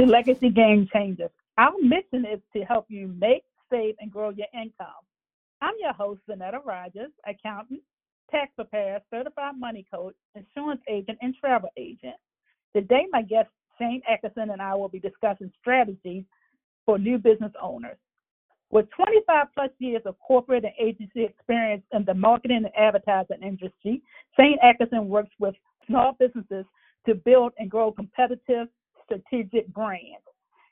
to Legacy Game Changers. Our mission is to help you make, save, and grow your income. I'm your host, Zanetta Rogers, accountant, tax preparer, certified money coach, insurance agent, and travel agent. Today, my guest, Shane Eckerson, and I will be discussing strategies for new business owners. With 25 plus years of corporate and agency experience in the marketing and advertising industry, Shane Eckerson works with small businesses to build and grow competitive, strategic brands.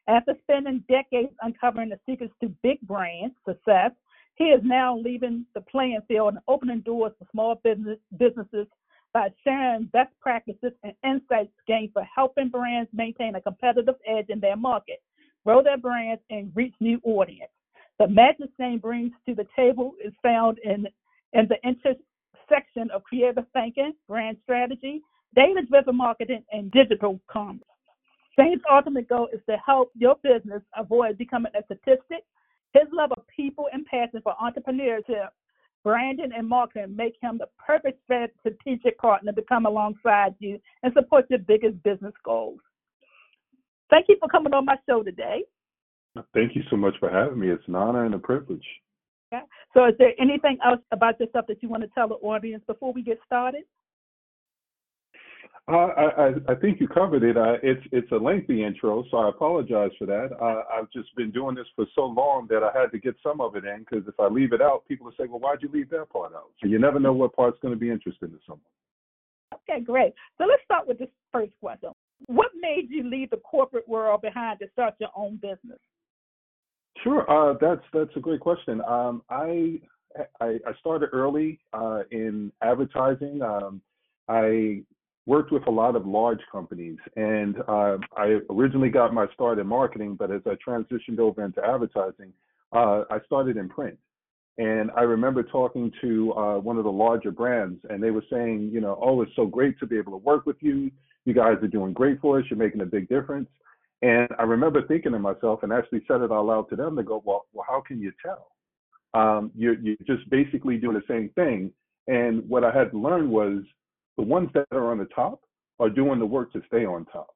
After spending decades uncovering the secrets to big brand success, he is now leaving the playing field and opening doors for small business, businesses by sharing best practices and insights gained for helping brands maintain a competitive edge in their market, grow their brands, and reach new audience. The magic Shane brings to the table is found in, in the intersection of creative thinking, brand strategy, data driven marketing, and digital commerce. Shane's ultimate goal is to help your business avoid becoming a statistic. His love of people and passion for entrepreneurship, branding, and marketing make him the perfect strategic partner to come alongside you and support your biggest business goals. Thank you for coming on my show today. Thank you so much for having me. It's an honor and a privilege. Yeah. So, is there anything else about yourself that you want to tell the audience before we get started? Uh, I, I, think you covered it. Uh, it's it's a lengthy intro, so I apologize for that. Uh, I've just been doing this for so long that I had to get some of it in because if I leave it out, people will say, "Well, why'd you leave that part out?" So you never know what part's going to be interesting to someone. Okay, great. So let's start with this first question. What made you leave the corporate world behind to start your own business? Sure, uh, that's that's a great question. Um, I, I, I started early uh, in advertising. Um, I worked with a lot of large companies, and uh, I originally got my start in marketing, but as I transitioned over into advertising, uh, I started in print. And I remember talking to uh, one of the larger brands, and they were saying, you know, oh, it's so great to be able to work with you. You guys are doing great for us. You're making a big difference. And I remember thinking to myself and actually said it out loud to them. They go, well, well how can you tell? Um, you're, you're just basically doing the same thing. And what I had to learn was the ones that are on the top are doing the work to stay on top.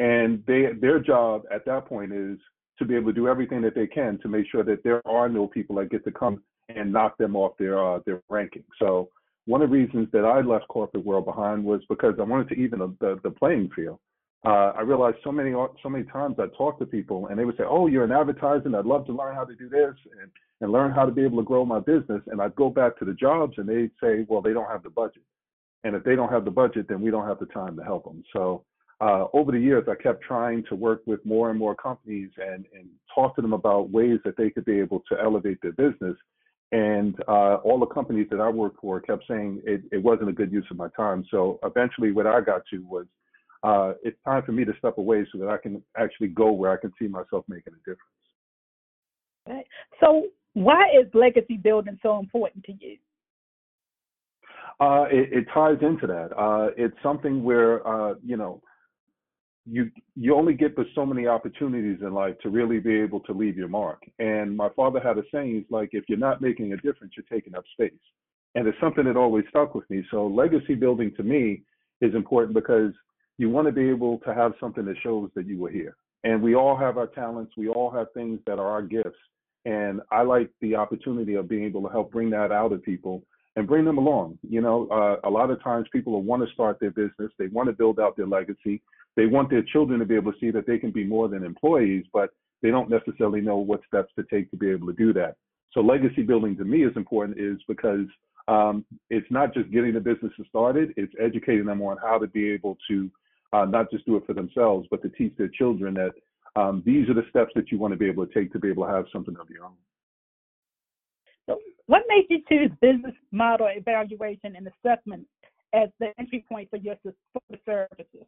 And they, their job at that point is to be able to do everything that they can to make sure that there are no people that get to come and knock them off their uh, their ranking. So one of the reasons that I left corporate world behind was because I wanted to even the, the playing field uh, I realized so many so many times I talk to people and they would say, "Oh, you're in advertising. I'd love to learn how to do this and and learn how to be able to grow my business." And I'd go back to the jobs and they'd say, "Well, they don't have the budget." And if they don't have the budget, then we don't have the time to help them. So uh, over the years, I kept trying to work with more and more companies and and talk to them about ways that they could be able to elevate their business. And uh, all the companies that I worked for kept saying it, it wasn't a good use of my time. So eventually, what I got to was uh, it's time for me to step away so that I can actually go where I can see myself making a difference. So, why is legacy building so important to you? Uh, it, it, ties into that. Uh, it's something where uh, you know you you only get but so many opportunities in life to really be able to leave your mark. And my father had a saying, he's like, if you're not making a difference, you're taking up space. And it's something that always stuck with me. So legacy building to me is important because you want to be able to have something that shows that you were here. And we all have our talents. We all have things that are our gifts. And I like the opportunity of being able to help bring that out of people and bring them along. You know, uh, a lot of times people want to start their business. They want to build out their legacy. They want their children to be able to see that they can be more than employees, but they don't necessarily know what steps to take to be able to do that. So legacy building to me is important is because um, it's not just getting the business started, it's educating them on how to be able to uh, not just do it for themselves, but to teach their children that um, these are the steps that you want to be able to take to be able to have something of your own. What made you choose business model evaluation and assessment as the entry point for your services?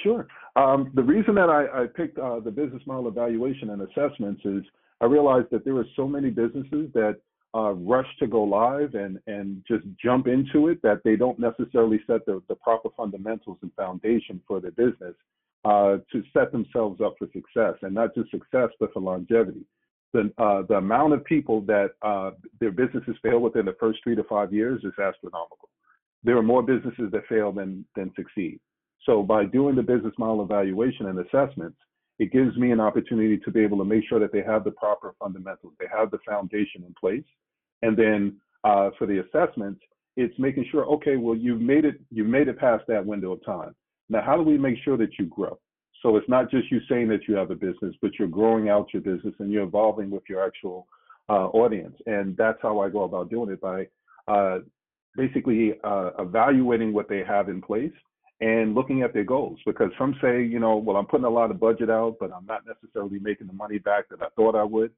Sure. Um, the reason that I, I picked uh, the business model evaluation and assessments is I realized that there were so many businesses that uh, rush to go live and and just jump into it that they don't necessarily set the, the proper fundamentals and foundation for their business uh, to set themselves up for success and not just success but for longevity. The uh, the amount of people that uh, their businesses fail within the first three to five years is astronomical. There are more businesses that fail than than succeed. So by doing the business model evaluation and assessments, it gives me an opportunity to be able to make sure that they have the proper fundamentals, they have the foundation in place. And then uh, for the assessments, it's making sure, okay, well, you've made it, you've made it past that window of time. Now, how do we make sure that you grow? So it's not just you saying that you have a business, but you're growing out your business and you're evolving with your actual uh, audience. And that's how I go about doing it by uh, basically uh, evaluating what they have in place and looking at their goals. Because some say, you know, well, I'm putting a lot of budget out, but I'm not necessarily making the money back that I thought I would.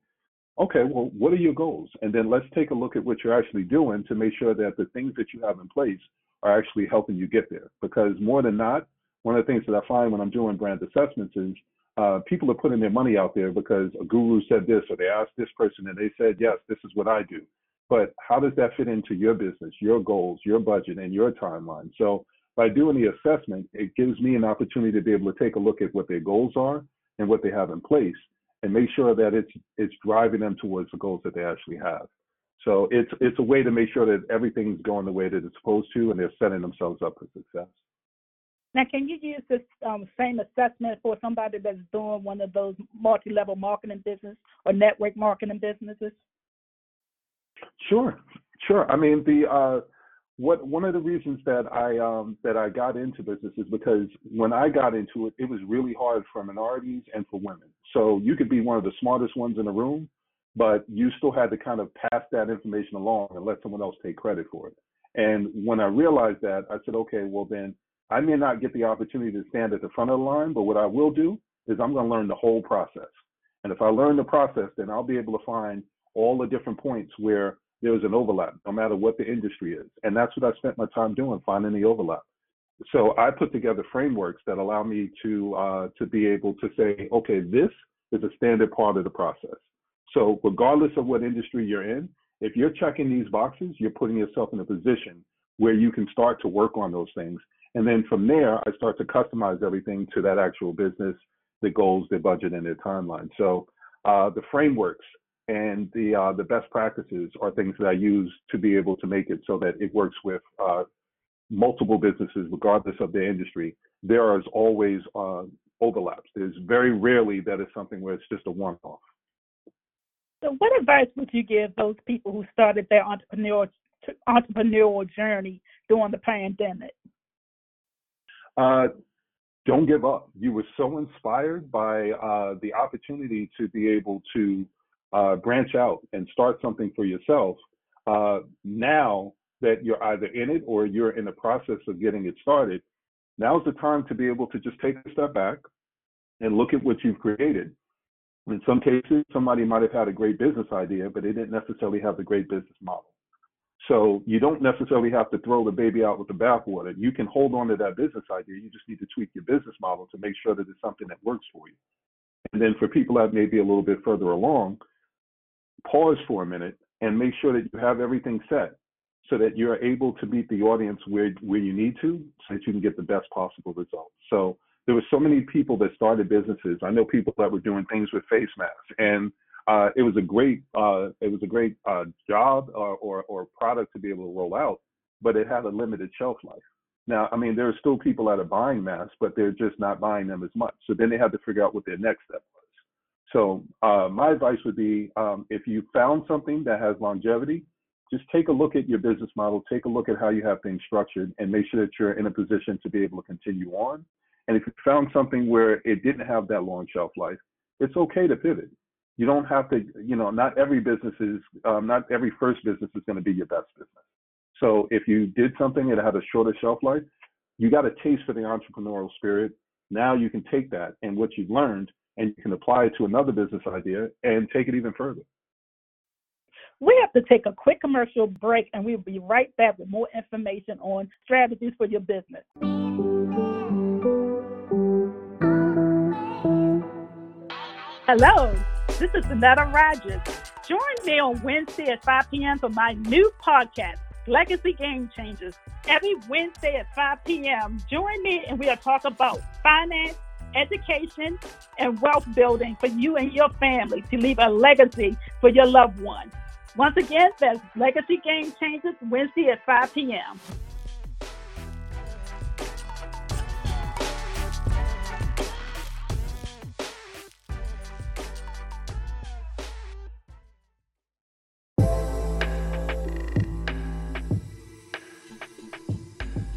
Okay, well, what are your goals? And then let's take a look at what you're actually doing to make sure that the things that you have in place are actually helping you get there. Because more than not, one of the things that I find when I'm doing brand assessments is uh, people are putting their money out there because a guru said this or they asked this person and they said, yes, this is what I do. But how does that fit into your business, your goals, your budget, and your timeline? So by doing the assessment, it gives me an opportunity to be able to take a look at what their goals are and what they have in place and make sure that it's it's driving them towards the goals that they actually have. So it's it's a way to make sure that everything's going the way that it's supposed to and they're setting themselves up for success. Now, can you use this um, same assessment for somebody that's doing one of those multi-level marketing business or network marketing businesses? Sure, sure. I mean, the uh, what one of the reasons that I um, that I got into business is because when I got into it, it was really hard for minorities and for women. So you could be one of the smartest ones in the room, but you still had to kind of pass that information along and let someone else take credit for it. And when I realized that, I said, okay, well then I may not get the opportunity to stand at the front of the line, but what I will do is I'm going to learn the whole process. And if I learn the process, then I'll be able to find all the different points where there's an overlap, no matter what the industry is. And that's what I spent my time doing, finding the overlap. So I put together frameworks that allow me to uh, to be able to say, okay, this is a standard part of the process. So regardless of what industry you're in, if you're checking these boxes, you're putting yourself in a position where you can start to work on those things and then from there, I start to customize everything to that actual business, the goals, their budget, and their timeline. So uh, the frameworks and the uh, the best practices are things that I use to be able to make it so that it works with uh, multiple businesses, regardless of their industry. There is always uh, overlaps. There's very rarely that it's something where it's just a one-off. So, what advice would you give those people who started their entrepreneurial entrepreneurial journey during the pandemic? Uh, don't give up. You were so inspired by uh, the opportunity to be able to uh, branch out and start something for yourself. Uh, now that you're either in it or you're in the process of getting it started, now's the time to be able to just take a step back and look at what you've created. In some cases, somebody might have had a great business idea, but they didn't necessarily have the great business model. So you don't necessarily have to throw the baby out with the bathwater. You can hold on to that business idea. You just need to tweak your business model to make sure that it's something that works for you. And then for people that may be a little bit further along, pause for a minute and make sure that you have everything set so that you're able to meet the audience where where you need to so that you can get the best possible results. So there were so many people that started businesses. I know people that were doing things with face masks and uh, it was a great uh, it was a great uh, job or, or, or product to be able to roll out, but it had a limited shelf life. Now, I mean, there are still people that are buying masks, but they're just not buying them as much. So then they had to figure out what their next step was. So uh, my advice would be, um, if you found something that has longevity, just take a look at your business model, take a look at how you have things structured, and make sure that you're in a position to be able to continue on. And if you found something where it didn't have that long shelf life, it's okay to pivot you don't have to, you know, not every business is, um, not every first business is going to be your best business. So if you did something that had a shorter shelf life, you got a taste for the entrepreneurial spirit. Now you can take that and what you've learned and you can apply it to another business idea and take it even further. We have to take a quick commercial break and we'll be right back with more information on strategies for your business. Hello. This is Zanetta Rogers. Join me on Wednesday at 5 p.m. for my new podcast, Legacy Game Changers. Every Wednesday at 5 p.m., join me and we'll talk about finance, education, and wealth building for you and your family to leave a legacy for your loved ones. Once again, that's Legacy Game Changers, Wednesday at 5 p.m.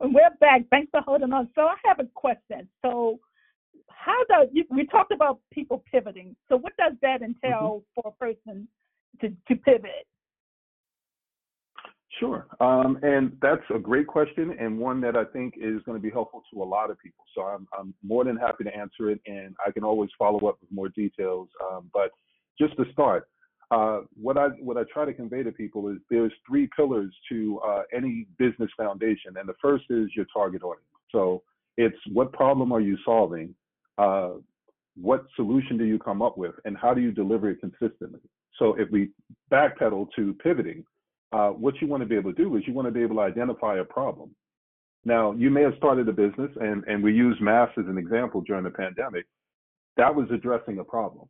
We're back. Thanks for holding on. So I have a question. So how does you, we talked about people pivoting? So what does that entail mm-hmm. for a person to, to pivot? Sure. Um, and that's a great question and one that I think is going to be helpful to a lot of people. So I'm, I'm more than happy to answer it and I can always follow up with more details. Um, but just to start, uh, what I what I try to convey to people is there's three pillars to uh, any business foundation, and the first is your target audience. So it's what problem are you solving, uh, what solution do you come up with, and how do you deliver it consistently. So if we backpedal to pivoting, uh, what you want to be able to do is you want to be able to identify a problem. Now, you may have started a business, and, and we use masks as an example during the pandemic. That was addressing a problem.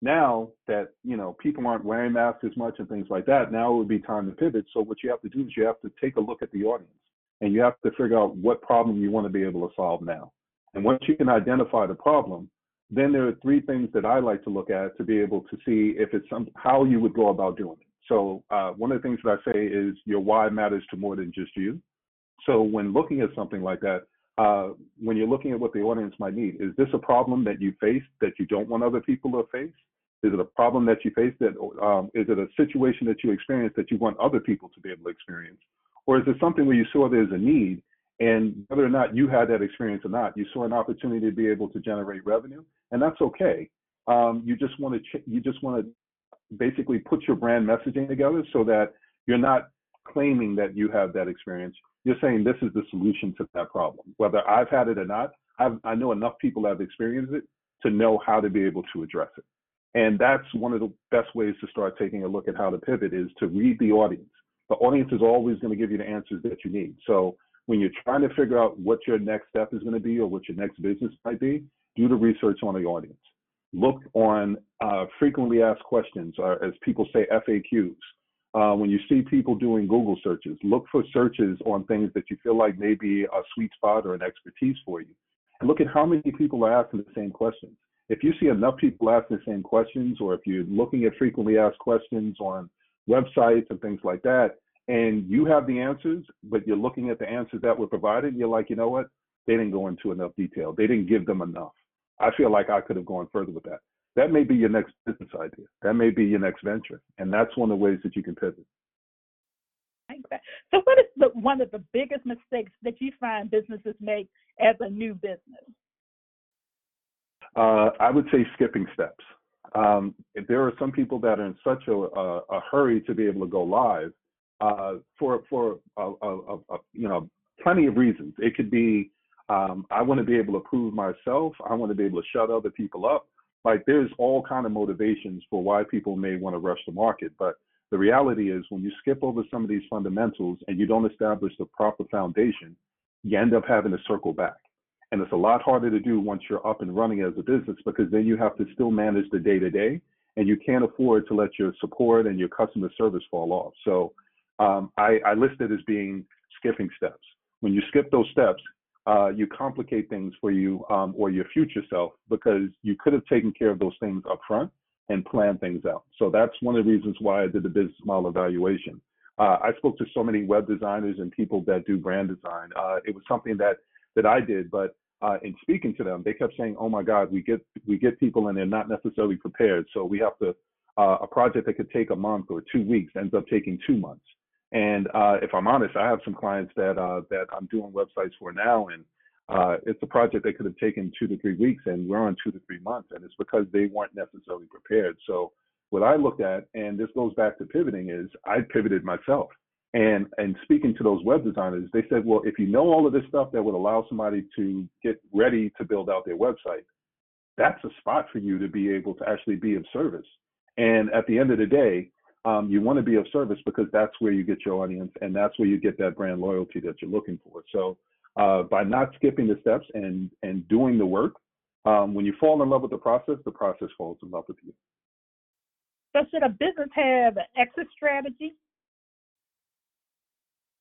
Now that you know people aren't wearing masks as much and things like that, now it would be time to pivot. So what you have to do is you have to take a look at the audience, and you have to figure out what problem you want to be able to solve now. And once you can identify the problem, then there are three things that I like to look at to be able to see if it's some how you would go about doing it. So uh, one of the things that I say is your why matters to more than just you. So when looking at something like that, uh, when you're looking at what the audience might need, is this a problem that you face that you don't want other people to face? Is it a problem that you face that um, is it a situation that you experience that you want other people to be able to experience? Or is it something where you saw there's a need and whether or not you had that experience or not, you saw an opportunity to be able to generate revenue, and that's okay. Um, you just want to ch- you just want to basically put your brand messaging together so that you're not claiming that you have that experience. You're saying this is the solution to that problem. Whether I've had it or not, I've, I know enough people that have experienced it to know how to be able to address it. And that's one of the best ways to start taking a look at how to pivot is to read the audience. The audience is always going to give you the answers that you need. So when you're trying to figure out what your next step is going to be or what your next business might be, do the research on the audience look on uh, frequently asked questions, or as people say, FAQs. Uh, when you see people doing Google searches, look for searches on things that you feel like may be a sweet spot or an expertise for you. And look at how many people are asking the same questions. If you see enough people asking the same questions, or if you're looking at frequently asked questions on websites and things like that, and you have the answers, but you're looking at the answers that were provided, you're like, you know what? They didn't go into enough detail. They didn't give them enough. I feel like I could have gone further with that. That may be your next business idea. That may be your next venture. And that's one of the ways that you can pivot. So, what is the, one of the biggest mistakes that you find businesses make as a new business? Uh, I would say skipping steps. Um, there are some people that are in such a, a, a hurry to be able to go live uh, for for a, you know plenty of reasons. It could be um, I want to be able to prove myself. I want to be able to shut other people up. Like there's all kind of motivations for why people may want to rush the market. But the reality is when you skip over some of these fundamentals and you don't establish the proper foundation, you end up having to circle back. And it's a lot harder to do once you're up and running as a business because then you have to still manage the day to day and you can't afford to let your support and your customer service fall off. So um, I, I list it as being skipping steps. When you skip those steps, uh, you complicate things for you um, or your future self because you could have taken care of those things up front and planned things out. So that's one of the reasons why I did the business model evaluation. Uh, I spoke to so many web designers and people that do brand design. Uh, it was something that that I did, but uh, in speaking to them, they kept saying, "Oh my God, we get we get people and they're not necessarily prepared. So we have to uh, a project that could take a month or two weeks ends up taking two months." And uh, if I'm honest, I have some clients that uh, that I'm doing websites for now, and Uh, it's a project that could have taken two to three weeks, and we're on two to three months, and it's because they weren't necessarily prepared. So what I looked at, and this goes back to pivoting, is I pivoted myself. And and speaking to those web designers, they said, well, if you know all of this stuff that would allow somebody to get ready to build out their website, that's a spot for you to be able to actually be of service. And at the end of the day, um, you want to be of service because that's where you get your audience and that's where you get that brand loyalty that you're looking for. So uh, by not skipping the steps and and doing the work, um, when you fall in love with the process, the process falls in love with you. So should a business have an exit strategy?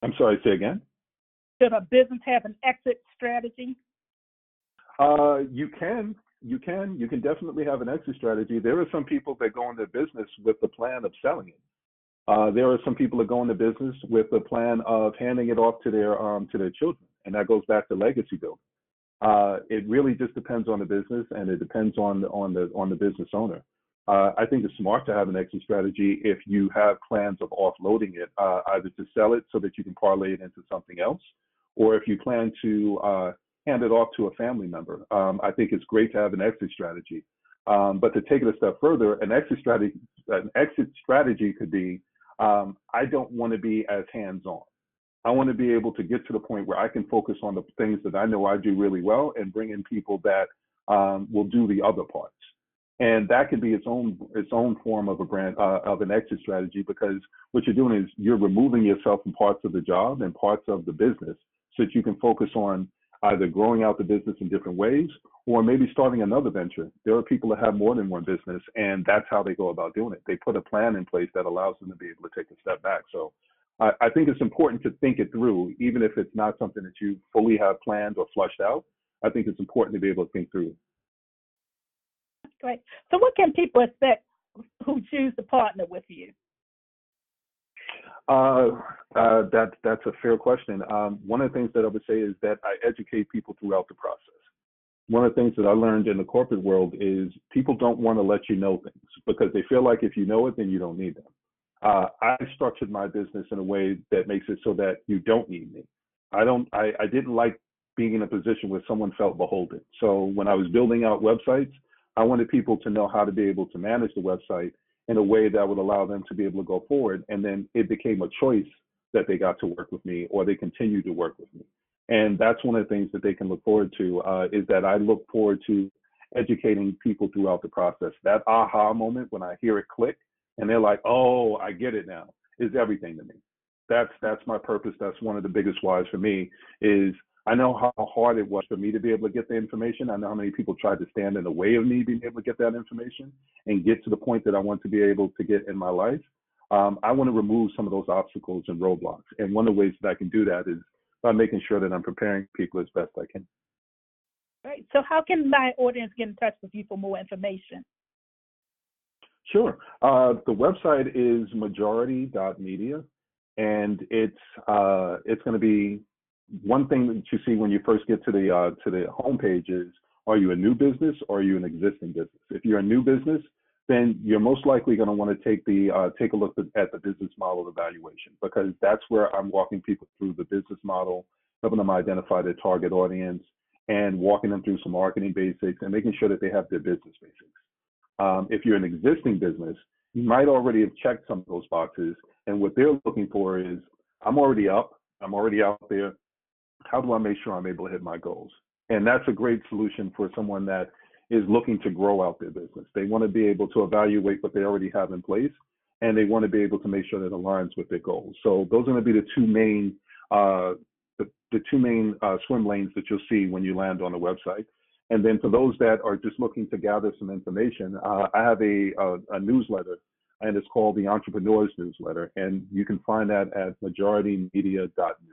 I'm sorry, say again. Should a business have an exit strategy? Uh, you can. You can. You can definitely have an exit strategy. There are some people that go into business with the plan of selling it. Uh, there are some people that go into business with the plan of handing it off to their um, to their children, and that goes back to legacy building. Uh, it really just depends on the business, and it depends on the, on the on the business owner. Uh, I think it's smart to have an exit strategy if you have plans of offloading it, uh, either to sell it so that you can parlay it into something else, or if you plan to uh, hand it off to a family member. Um, I think it's great to have an exit strategy. Um, but to take it a step further, an exit strategy, an exit strategy could be, um, I don't want to be as hands-on. I want to be able to get to the point where I can focus on the things that I know I do really well and bring in people that um, will do the other parts and that can be its own its own form of a brand uh, of an exit strategy because what you're doing is you're removing yourself from parts of the job and parts of the business so that you can focus on either growing out the business in different ways or maybe starting another venture. There are people that have more than one business and that's how they go about doing it. They put a plan in place that allows them to be able to take a step back. So I, I think it's important to think it through, even if it's not something that you fully have planned or flushed out. I think it's important to be able to think through Great. So, what can people expect who choose to partner with you? Uh, uh, that that's a fair question. Um, one of the things that I would say is that I educate people throughout the process. One of the things that I learned in the corporate world is people don't want to let you know things because they feel like if you know it, then you don't need them. Uh, I structured my business in a way that makes it so that you don't need me. I don't. I, I didn't like being in a position where someone felt beholden. So when I was building out websites, I wanted people to know how to be able to manage the website in a way that would allow them to be able to go forward. And then it became a choice that they got to work with me or they continue to work with me. And that's one of the things that they can look forward to uh, is that I look forward to educating people throughout the process. That aha moment when I hear it click and they're like, oh, I get it now is everything to me. That's that's my purpose. That's one of the biggest whys for me is I know how hard it was for me to be able to get the information. I know how many people tried to stand in the way of me being able to get that information and get to the point that I want to be able to get in my life. Um, I want to remove some of those obstacles and roadblocks. And one of the ways that I can do that is by making sure that I'm preparing people as best I can. Right. So, how can my audience get in touch with you for more information? Sure. Uh, the website is majority.media, and it's uh, it's going to be one thing that you see when you first get to the uh, to the homepage is are you a new business or are you an existing business? If you're a new business, then you're most likely going to want to take the uh, take a look at the business model evaluation because that's where I'm walking people through the business model, helping them identify their target audience, and walking them through some marketing basics and making sure that they have their business basics. Um, if you're an existing business, you might already have checked some of those boxes, and what they're looking for is I'm already up, I'm already out there how do I make sure I'm able to hit my goals? And that's a great solution for someone that is looking to grow out their business. They want to be able to evaluate what they already have in place and they want to be able to make sure that it aligns with their goals. So those are going to be the two main uh, the, the two main uh, swim lanes that you'll see when you land on the website. And then for those that are just looking to gather some information, uh, I have a, a, a, newsletter, and it's called the Entrepreneurs Newsletter, and you can find that at majoritymedia.news.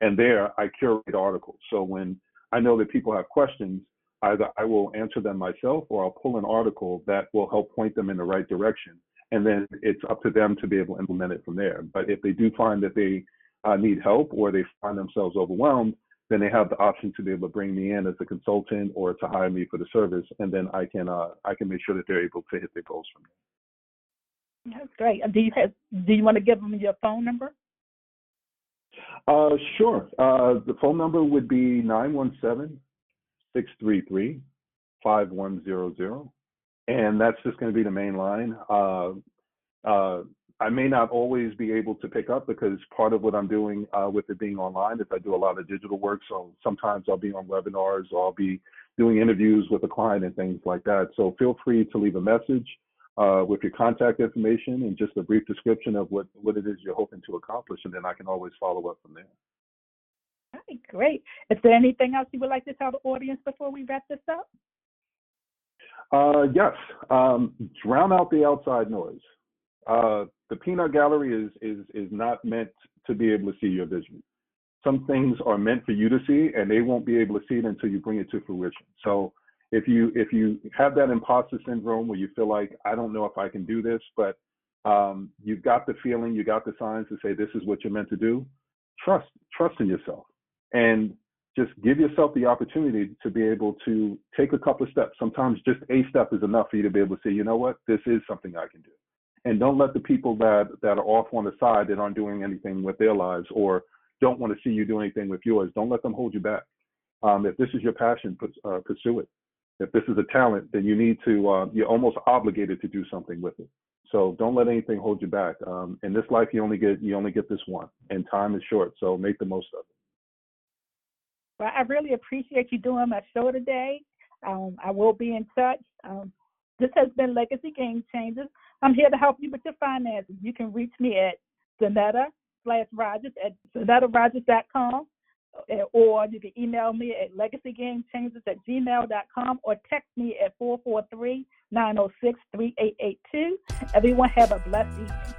And there I curate articles. So when I know that people have questions, either I will answer them myself or I'll pull an article that will help point them in the right direction. And then it's up to them to be able to implement it from there. But if they do find that they uh, need help or they find themselves overwhelmed, then they have the option to be able to bring me in as a consultant or to hire me for the service, and then I can uh, I can make sure that they're able to hit their goals from there. That's great. Do you have Do you want to give them your phone number? Uh, sure. Uh, the phone number would be 917 633 5100. And that's just going to be the main line. Uh, uh, I may not always be able to pick up because part of what I'm doing uh, with it being online is I do a lot of digital work. So sometimes I'll be on webinars or I'll be doing interviews with a client and things like that. So feel free to leave a message uh, with your contact information and just a brief description of what, what it is you're hoping to accomplish, and then I can always follow up from there. All right, great. Is there anything else you would like to tell the audience before we wrap this up? Uh, yes. Um, drown out the outside noise. Uh, the peanut gallery is, is, is not meant to be able to see your vision. Some things are meant for you to see, and they won't be able to see it until you bring it to fruition. So if you if you have that imposter syndrome where you feel like I don't know if I can do this, but um, you've got the feeling, you got the signs to say this is what you're meant to do. Trust trust in yourself, and just give yourself the opportunity to be able to take a couple of steps. Sometimes just a step is enough for you to be able to say, you know what, this is something I can do. And don't let the people that that are off on the side that aren't doing anything with their lives or don't want to see you do anything with yours, don't let them hold you back. Um, if this is your passion, uh, pursue it if this is a talent, then you need to, uh, you're almost obligated to do something with it. So don't let anything hold you back. Um, in this life, you only get you only get this one, and time is short. So make the most of it. Well, I really appreciate you doing my show today. Um, I will be in touch. Um, this has been Legacy Game Changers. I'm here to help you with your finances. You can reach me at Zanetta slash Rogers at ZanettaRogers.com or you can email me at legacygamechangers at gmail.com or text me at 443 906 3882. Everyone have a blessed evening.